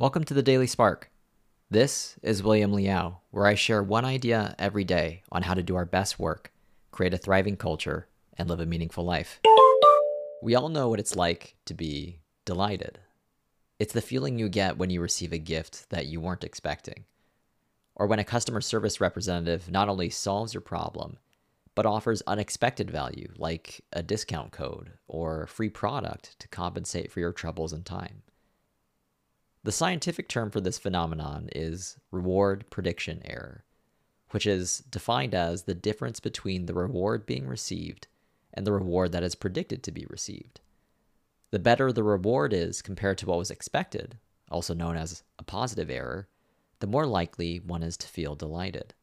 Welcome to the Daily Spark. This is William Liao, where I share one idea every day on how to do our best work, create a thriving culture, and live a meaningful life. We all know what it's like to be delighted. It's the feeling you get when you receive a gift that you weren't expecting, or when a customer service representative not only solves your problem, but offers unexpected value like a discount code or free product to compensate for your troubles and time. The scientific term for this phenomenon is reward prediction error, which is defined as the difference between the reward being received and the reward that is predicted to be received. The better the reward is compared to what was expected, also known as a positive error, the more likely one is to feel delighted.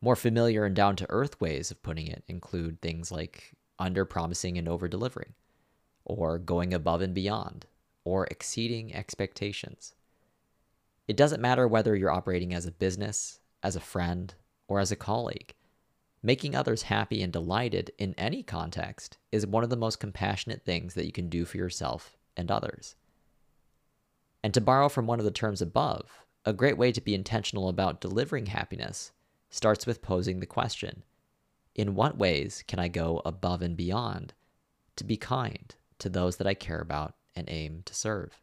More familiar and down to earth ways of putting it include things like under promising and over delivering, or going above and beyond, or exceeding expectations. It doesn't matter whether you're operating as a business, as a friend, or as a colleague. Making others happy and delighted in any context is one of the most compassionate things that you can do for yourself and others. And to borrow from one of the terms above, a great way to be intentional about delivering happiness starts with posing the question In what ways can I go above and beyond to be kind to those that I care about and aim to serve?